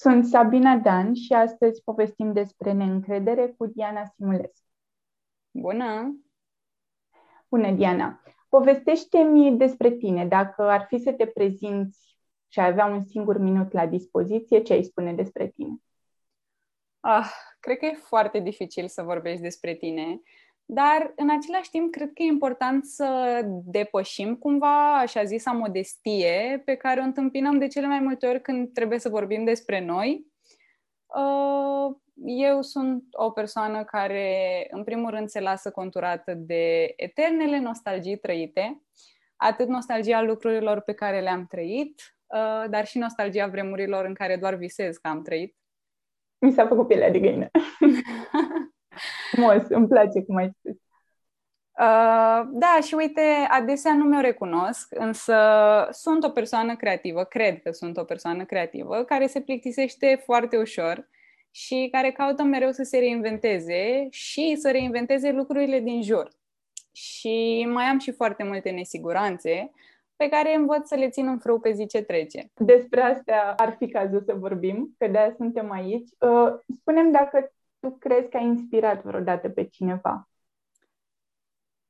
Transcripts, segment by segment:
Sunt Sabina Dan și astăzi povestim despre neîncredere cu Diana Simulescu. Bună! Bună, Diana! Povestește-mi despre tine. Dacă ar fi să te prezinți și ai avea un singur minut la dispoziție, ce ai spune despre tine? Ah, cred că e foarte dificil să vorbești despre tine, dar în același timp cred că e important să depășim cumva așa zisa modestie pe care o întâmpinăm de cele mai multe ori când trebuie să vorbim despre noi. Uh, eu sunt o persoană care, în primul rând, se lasă conturată de eternele nostalgii trăite, atât nostalgia lucrurilor pe care le-am trăit, uh, dar și nostalgia vremurilor în care doar visez că am trăit. Mi s-a făcut pielea de găină. Frumos, îmi place cum ai spus. Uh, da, și uite, adesea nu mi-o recunosc, însă sunt o persoană creativă, cred că sunt o persoană creativă, care se plictisește foarte ușor și care caută mereu să se reinventeze și să reinventeze lucrurile din jur. Și mai am și foarte multe nesiguranțe pe care învăț să le țin în frâu pe zi ce trece. Despre astea ar fi cazul să vorbim, că de-aia suntem aici. Uh, spunem dacă tu crezi că ai inspirat vreodată pe cineva?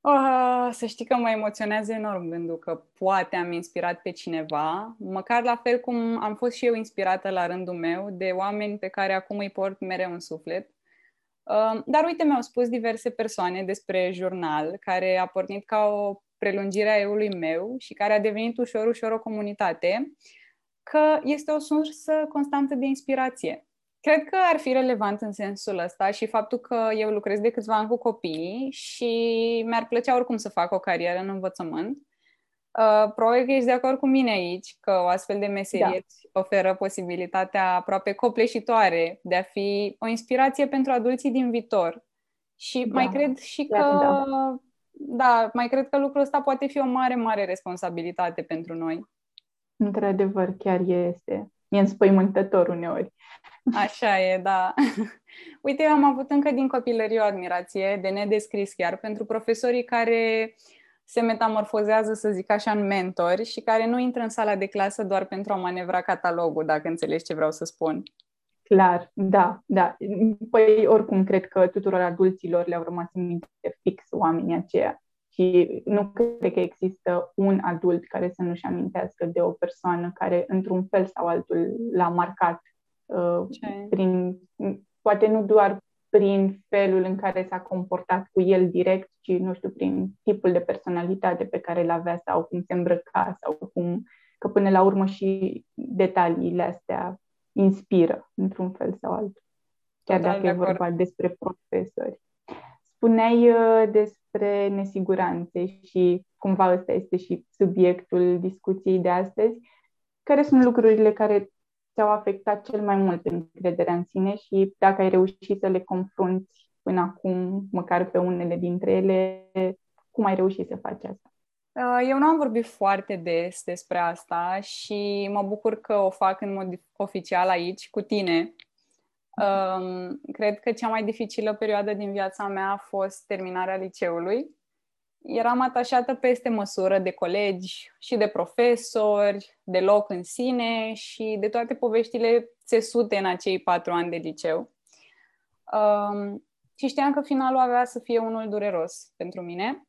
Oh, să știi că mă emoționează enorm gândul că poate am inspirat pe cineva, măcar la fel cum am fost și eu inspirată la rândul meu de oameni pe care acum îi port mereu în suflet. Uh, dar uite, mi-au spus diverse persoane despre jurnal, care a pornit ca o prelungire a eului meu și care a devenit ușor, ușor o comunitate, că este o sursă constantă de inspirație. Cred că ar fi relevant în sensul ăsta și faptul că eu lucrez de câțiva ani cu copii și mi-ar plăcea oricum să fac o carieră în învățământ. Uh, probabil că ești de acord cu mine aici că o astfel de meserie da. oferă posibilitatea aproape copleșitoare de a fi o inspirație pentru adulții din viitor. Și da. mai cred și că da. da, mai cred că lucrul ăsta poate fi o mare, mare responsabilitate pentru noi. Într-adevăr, chiar este. E înspăimântător uneori. Așa e, da. Uite, eu am avut încă din copilărie o admirație de nedescris chiar pentru profesorii care se metamorfozează, să zic așa, în mentori și care nu intră în sala de clasă doar pentru a manevra catalogul, dacă înțelegi ce vreau să spun. Clar, da, da. Păi oricum cred că tuturor adulților le-au rămas în minte fix oamenii aceia. Și nu cred că există un adult care să nu-și amintească de o persoană care, într-un fel sau altul, l-a marcat Uh, prin, poate nu doar prin felul în care s-a comportat cu el direct, ci, nu știu, prin tipul de personalitate pe care îl avea sau cum se îmbrăca sau cum, că până la urmă și detaliile astea inspiră într-un fel sau altul. Chiar Total dacă de e vorba despre profesori. Spuneai uh, despre nesiguranțe și cumva ăsta este și subiectul discuției de astăzi. Care sunt lucrurile care ți-au afectat cel mai mult încrederea în sine și dacă ai reușit să le confrunți până acum, măcar pe unele dintre ele, cum ai reușit să faci asta? Uh, eu nu am vorbit foarte des despre asta și mă bucur că o fac în mod oficial aici cu tine. Um, cred că cea mai dificilă perioadă din viața mea a fost terminarea liceului eram atașată peste măsură de colegi și de profesori, de loc în sine și de toate poveștile țesute în acei patru ani de liceu. Um, și știam că finalul avea să fie unul dureros pentru mine.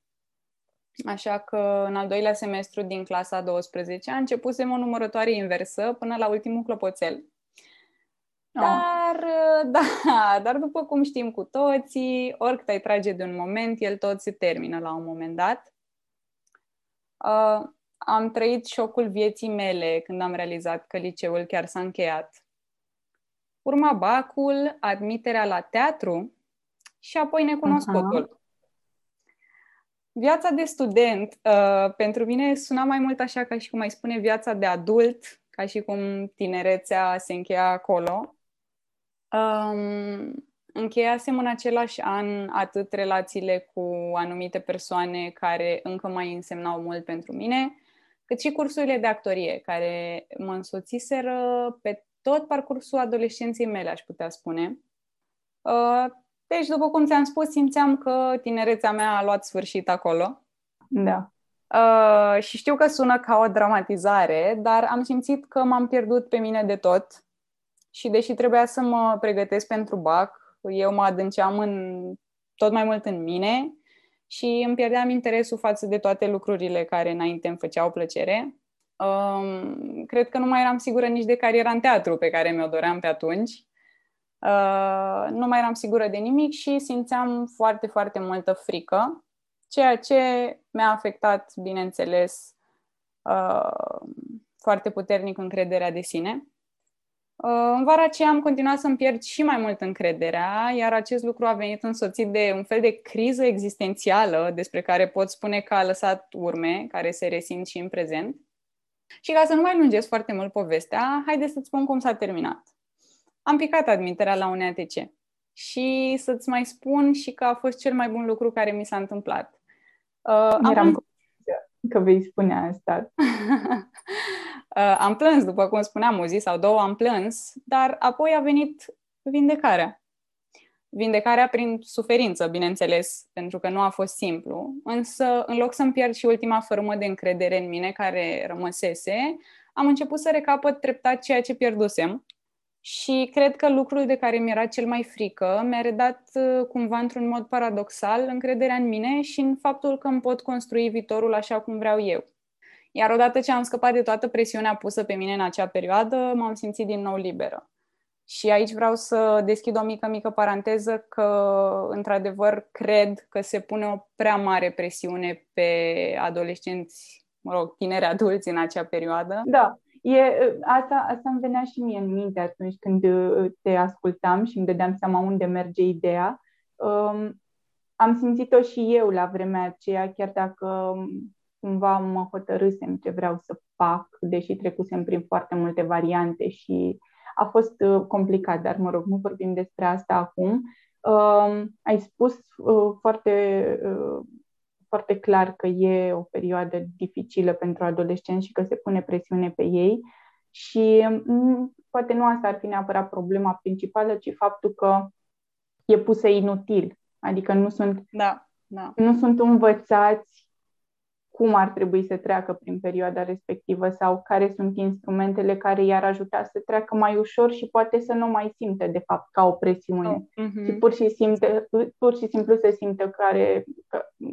Așa că în al doilea semestru din clasa 12 a începusem o numărătoare inversă până la ultimul clopoțel. Oh. Dar, da, dar după cum știm cu toții, oricât ai trage de un moment, el tot se termină la un moment dat. Uh, am trăit șocul vieții mele când am realizat că liceul chiar s-a încheiat. Urma bacul, admiterea la teatru și apoi necunoscutul. Uh-huh. Viața de student, uh, pentru mine suna mai mult așa ca și cum ai spune viața de adult, ca și cum tinerețea se încheia acolo. Um, încheiasem în același an atât relațiile cu anumite persoane care încă mai însemnau mult pentru mine, cât și cursurile de actorie, care mă însoțiseră pe tot parcursul adolescenței mele, aș putea spune. Uh, deci, după cum ți-am spus, simțeam că tinerețea mea a luat sfârșit acolo. Da. Uh, și știu că sună ca o dramatizare, dar am simțit că m-am pierdut pe mine de tot și deși trebuia să mă pregătesc pentru BAC, eu mă adânceam în, tot mai mult în mine și îmi pierdeam interesul față de toate lucrurile care înainte îmi făceau plăcere. Um, cred că nu mai eram sigură nici de cariera în teatru pe care mi-o doream pe atunci. Uh, nu mai eram sigură de nimic și simțeam foarte, foarte multă frică, ceea ce mi-a afectat, bineînțeles, uh, foarte puternic încrederea de sine. Uh, în vara aceea am continuat să-mi pierd și mai mult încrederea, iar acest lucru a venit însoțit de un fel de criză existențială despre care pot spune că a lăsat urme, care se resimt și în prezent. Și ca să nu mai lungesc foarte mult povestea, haideți să-ți spun cum s-a terminat. Am picat admiterea la un ATC și să-ți mai spun și că a fost cel mai bun lucru care mi s-a întâmplat. Uh, Eram am... că vei spune asta. Uh, am plâns, după cum spuneam, o zi sau două am plâns, dar apoi a venit vindecarea. Vindecarea prin suferință, bineînțeles, pentru că nu a fost simplu, însă în loc să-mi pierd și ultima formă de încredere în mine care rămăsese, am început să recapăt treptat ceea ce pierdusem și cred că lucrul de care mi-era cel mai frică mi-a redat uh, cumva într-un mod paradoxal încrederea în mine și în faptul că îmi pot construi viitorul așa cum vreau eu. Iar odată ce am scăpat de toată presiunea pusă pe mine în acea perioadă, m-am simțit din nou liberă. Și aici vreau să deschid o mică, mică paranteză că, într-adevăr, cred că se pune o prea mare presiune pe adolescenți, mă rog, tineri adulți în acea perioadă. Da, e, asta, asta îmi venea și mie în minte atunci când uh, te ascultam și îmi dădeam seama unde merge ideea. Um, am simțit-o și eu la vremea aceea, chiar dacă cumva mă hotărâsem ce vreau să fac, deși trecusem prin foarte multe variante și a fost uh, complicat, dar mă rog, nu vorbim despre asta acum. Uh, ai spus uh, foarte, uh, foarte clar că e o perioadă dificilă pentru adolescenți și că se pune presiune pe ei și um, poate nu asta ar fi neapărat problema principală, ci faptul că e pusă inutil. Adică nu sunt, da, da. nu sunt învățați cum ar trebui să treacă prin perioada respectivă sau care sunt instrumentele care i-ar ajuta să treacă mai ușor și poate să nu mai simtă, de fapt, ca o presiune. Oh, uh-huh. Și pur și, simte, pur și simplu să simtă care,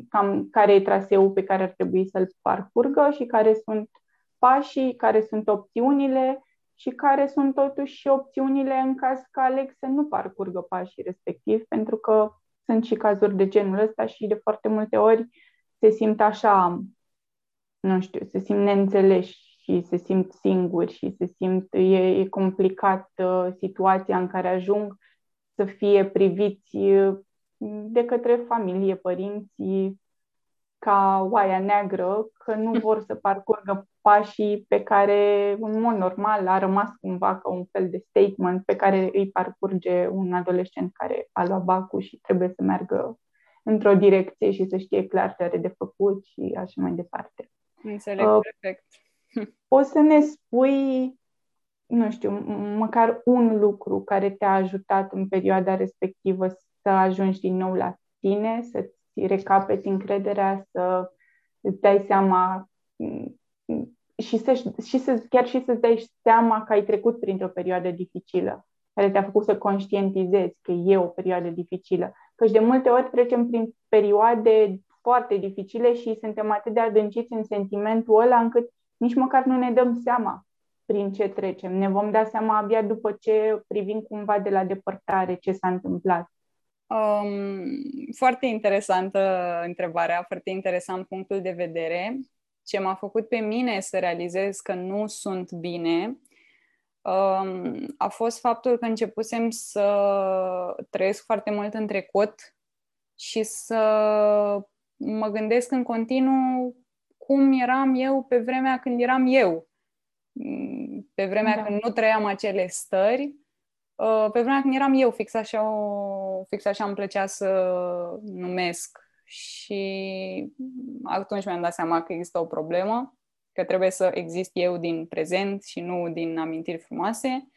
cam, care e traseul pe care ar trebui să-l parcurgă și care sunt pașii, care sunt opțiunile și care sunt totuși și opțiunile în caz că aleg să nu parcurgă pașii respectiv, pentru că sunt și cazuri de genul ăsta și de foarte multe ori se simt așa nu știu, se simt neînțeleși și se simt singuri și se simt, e, e complicat uh, situația în care ajung să fie priviți uh, de către familie, părinții, ca oaia neagră, că nu mm. vor să parcurgă pașii pe care, în mod normal, a rămas cumva ca un fel de statement pe care îi parcurge un adolescent care a luat bacul și trebuie să meargă într-o direcție și să știe clar ce are de făcut și așa mai departe. Înțeleg uh, perfect. Poți să ne spui, nu știu, măcar un lucru care te-a ajutat în perioada respectivă să ajungi din nou la tine, să-ți recapeți încrederea, să îți dai seama mm, și, să, și să, chiar și să-ți dai seama că ai trecut printr-o perioadă dificilă, care te-a făcut să conștientizezi că e o perioadă dificilă. Căci de multe ori trecem prin perioade foarte dificile și suntem atât de adânciți în sentimentul ăla încât nici măcar nu ne dăm seama prin ce trecem. Ne vom da seama abia după ce privim cumva de la depărtare ce s-a întâmplat. Um, foarte interesantă întrebarea, foarte interesant punctul de vedere. Ce m-a făcut pe mine să realizez că nu sunt bine um, a fost faptul că începusem să trăiesc foarte mult în trecut și să mă gândesc în continuu cum eram eu pe vremea când eram eu. Pe vremea da. când nu trăiam acele stări, uh, pe vremea când eram eu, fix așa, o, fix așa îmi plăcea să numesc. Și atunci mi-am dat seama că există o problemă, că trebuie să exist eu din prezent și nu din amintiri frumoase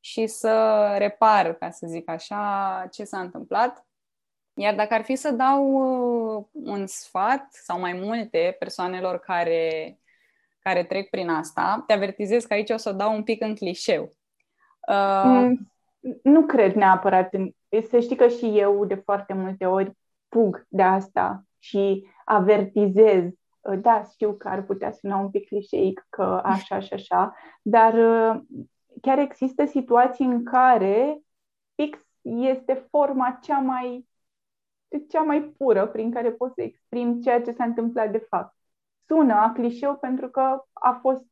și să repar, ca să zic așa, ce s-a întâmplat iar dacă ar fi să dau uh, un sfat sau mai multe persoanelor care, care trec prin asta, te avertizez că aici o să dau un pic în clișeu. Uh... Nu cred neapărat. În... Să știi că și eu de foarte multe ori fug de asta și avertizez. Da, știu că ar putea suna un pic clișeic că așa și așa, dar uh, chiar există situații în care fix este forma cea mai cea mai pură prin care poți să exprimi ceea ce s-a întâmplat de fapt. Sună a clișeu pentru că a fost,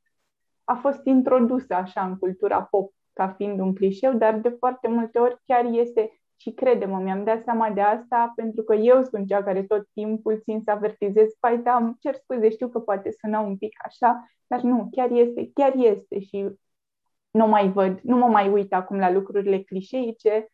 a fost introdusă așa în cultura pop ca fiind un clișeu, dar de foarte multe ori chiar este și crede-mă, mi-am dat seama de asta pentru că eu sunt cea care tot timpul țin să avertizez, păi da, îmi cer scuze, știu că poate suna un pic așa, dar nu, chiar este, chiar este și nu mai văd, nu mă mai uit acum la lucrurile clișeice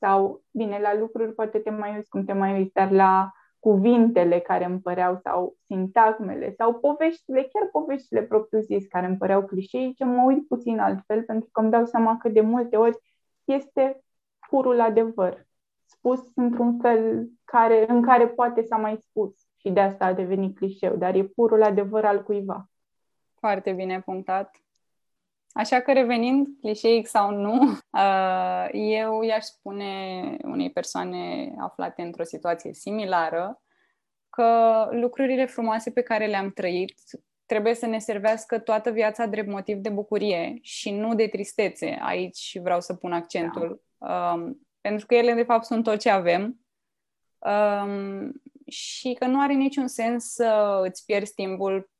sau, bine, la lucruri poate te mai uiți cum te mai uiți, dar la cuvintele care îmi păreau sau sintagmele sau poveștile, chiar poveștile propriu-zis care îmi păreau clișeice, mă uit puțin altfel pentru că îmi dau seama că de multe ori este purul adevăr, spus într-un fel care, în care poate s-a mai spus și de asta a devenit clișeu, dar e purul adevăr al cuiva. Foarte bine punctat. Așa că revenind, clișeic sau nu, uh, eu i-aș spune unei persoane aflate într-o situație similară că lucrurile frumoase pe care le-am trăit trebuie să ne servească toată viața drept motiv de bucurie și nu de tristețe. Aici vreau să pun accentul. Da. Um, pentru că ele, de fapt, sunt tot ce avem um, și că nu are niciun sens să îți pierzi timpul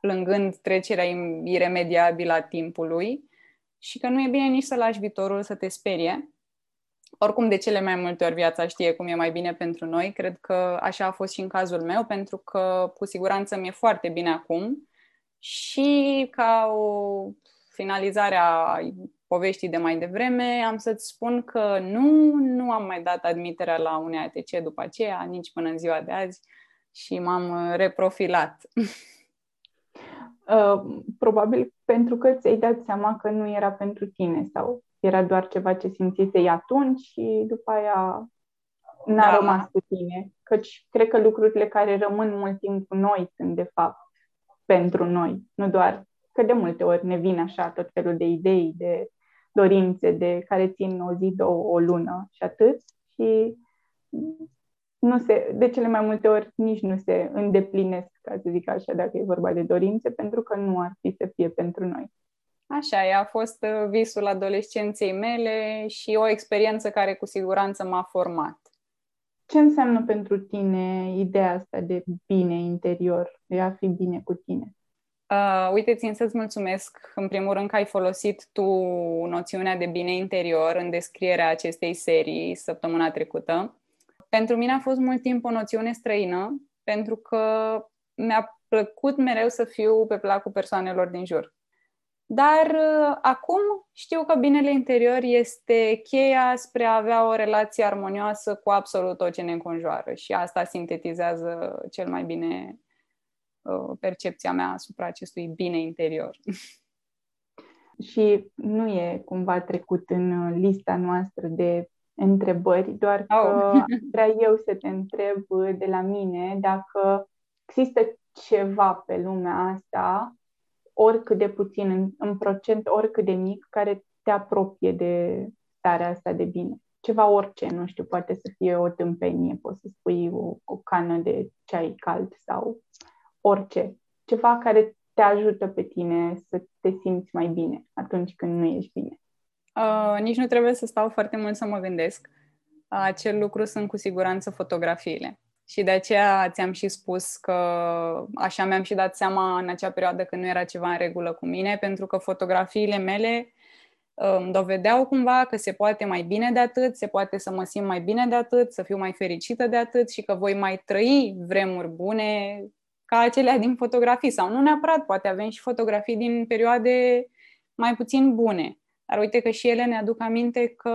plângând trecerea iremediabilă a timpului și că nu e bine nici să lași viitorul să te sperie. Oricum, de cele mai multe ori viața știe cum e mai bine pentru noi. Cred că așa a fost și în cazul meu, pentru că cu siguranță mi-e foarte bine acum și ca o finalizare a poveștii de mai devreme, am să-ți spun că nu, nu am mai dat admiterea la unei ATC după aceea, nici până în ziua de azi și m-am reprofilat. Uh, probabil pentru că ți-ai dat seama că nu era pentru tine sau era doar ceva ce simțisei atunci și după aia n-a da. rămas cu tine. Căci cred că lucrurile care rămân mult timp cu noi sunt de fapt pentru noi, nu doar că de multe ori ne vin așa tot felul de idei, de dorințe de care țin o zi, două, o lună și atât. Și nu se, de cele mai multe ori nici nu se îndeplinesc, ca să zic așa, dacă e vorba de dorințe, pentru că nu ar fi să fie pentru noi. Așa e, a fost uh, visul adolescenței mele și o experiență care cu siguranță m-a format. Ce înseamnă pentru tine ideea asta de bine interior, de a fi bine cu tine? Uh, uite, țin să-ți mulțumesc, în primul rând, că ai folosit tu noțiunea de bine interior în descrierea acestei serii săptămâna trecută. Pentru mine a fost mult timp o noțiune străină, pentru că mi-a plăcut mereu să fiu pe placul persoanelor din jur. Dar uh, acum știu că binele interior este cheia spre a avea o relație armonioasă cu absolut tot ce ne înconjoară și asta sintetizează cel mai bine uh, percepția mea asupra acestui bine interior. Și nu e cumva trecut în lista noastră de întrebări, doar că oh. vreau eu să te întreb de la mine dacă există ceva pe lumea asta, oricât de puțin, în, în procent, oricât de mic, care te apropie de starea asta de bine. Ceva orice, nu știu, poate să fie o tâmpenie, poți să spui o, o cană de ceai cald sau orice. Ceva care te ajută pe tine să te simți mai bine atunci când nu ești bine. Uh, nici nu trebuie să stau foarte mult să mă gândesc. Uh, acel lucru sunt cu siguranță fotografiile. Și de aceea ți-am și spus că așa mi-am și dat seama în acea perioadă că nu era ceva în regulă cu mine, pentru că fotografiile mele îmi um, dovedeau cumva că se poate mai bine de atât, se poate să mă simt mai bine de atât, să fiu mai fericită de atât și că voi mai trăi vremuri bune ca acelea din fotografii sau nu neapărat, poate avem și fotografii din perioade mai puțin bune. Dar uite că și ele ne aduc aminte că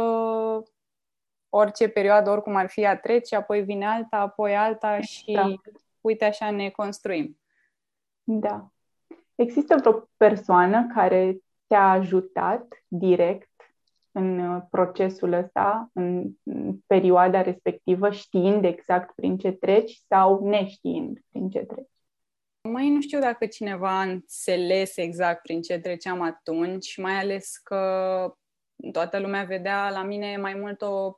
orice perioadă, oricum ar fi, a trece, apoi vine alta, apoi alta și da. uite așa ne construim. Da. Există vreo persoană care te-a ajutat direct în procesul ăsta, în perioada respectivă, știind exact prin ce treci sau neștiind prin ce treci? Mai nu știu dacă cineva a înțeles exact prin ce treceam atunci, mai ales că toată lumea vedea la mine mai mult o,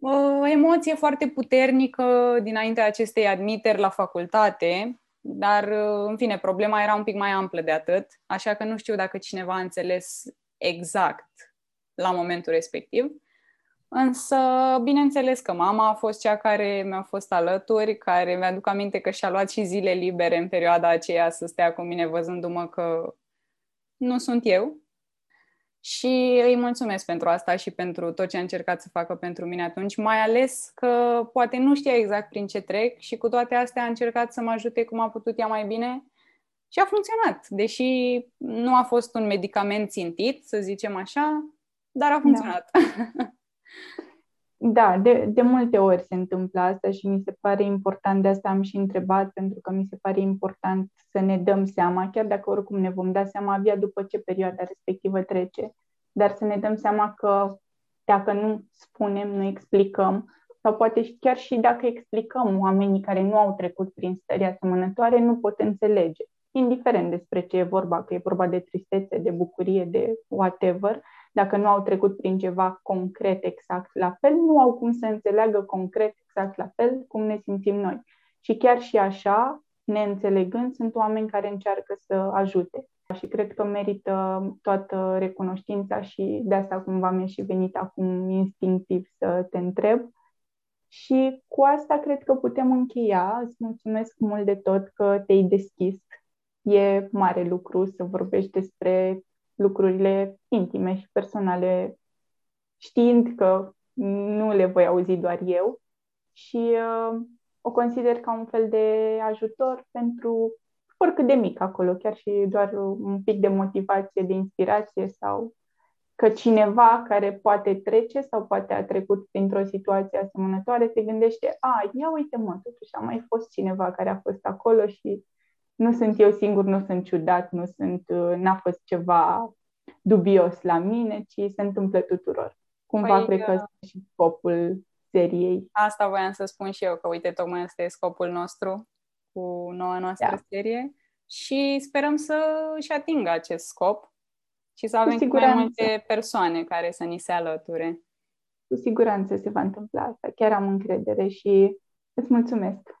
o emoție foarte puternică dinainte acestei admiteri la facultate, dar, în fine, problema era un pic mai amplă de atât, așa că nu știu dacă cineva a înțeles exact la momentul respectiv. Însă, bineînțeles că mama a fost cea care mi-a fost alături, care mi-aduc aminte că și-a luat și zile libere în perioada aceea să stea cu mine văzându-mă că nu sunt eu. Și îi mulțumesc pentru asta și pentru tot ce a încercat să facă pentru mine atunci, mai ales că poate nu știa exact prin ce trec și cu toate astea a încercat să mă ajute cum a putut ea mai bine și a funcționat. Deși nu a fost un medicament țintit, să zicem așa, dar a da. funcționat. Da. Da, de, de multe ori se întâmplă asta și mi se pare important, de asta am și întrebat, pentru că mi se pare important să ne dăm seama, chiar dacă oricum ne vom da seama abia după ce perioada respectivă trece, dar să ne dăm seama că dacă nu spunem, nu explicăm, sau poate chiar și dacă explicăm oamenii care nu au trecut prin stări asemănătoare, nu pot înțelege, indiferent despre ce e vorba, că e vorba de tristețe, de bucurie, de whatever, dacă nu au trecut prin ceva concret exact la fel, nu au cum să înțeleagă concret exact la fel cum ne simțim noi. Și chiar și așa, neînțelegând, sunt oameni care încearcă să ajute. Și cred că merită toată recunoștința și de asta cumva mi-a și venit acum instinctiv să te întreb. Și cu asta cred că putem încheia. Îți mulțumesc mult de tot că te-ai deschis. E mare lucru să vorbești despre lucrurile intime și personale, știind că nu le voi auzi doar eu și uh, o consider ca un fel de ajutor pentru oricât de mic acolo, chiar și doar un pic de motivație, de inspirație sau că cineva care poate trece sau poate a trecut printr-o situație asemănătoare se gândește, a, ia uite mă, totuși a mai fost cineva care a fost acolo și nu sunt eu singur, nu sunt ciudat, nu sunt, uh, n-a fost ceva dubios la mine, ci se întâmplă tuturor. Cumva păi, cred că uh, este și scopul seriei. Asta voiam să spun și eu, că uite, tocmai asta e scopul nostru cu noua noastră da. serie și sperăm să își atingă acest scop și să avem mai multe persoane care să ni se alăture. Cu siguranță se va întâmpla asta. Chiar am încredere și îți mulțumesc.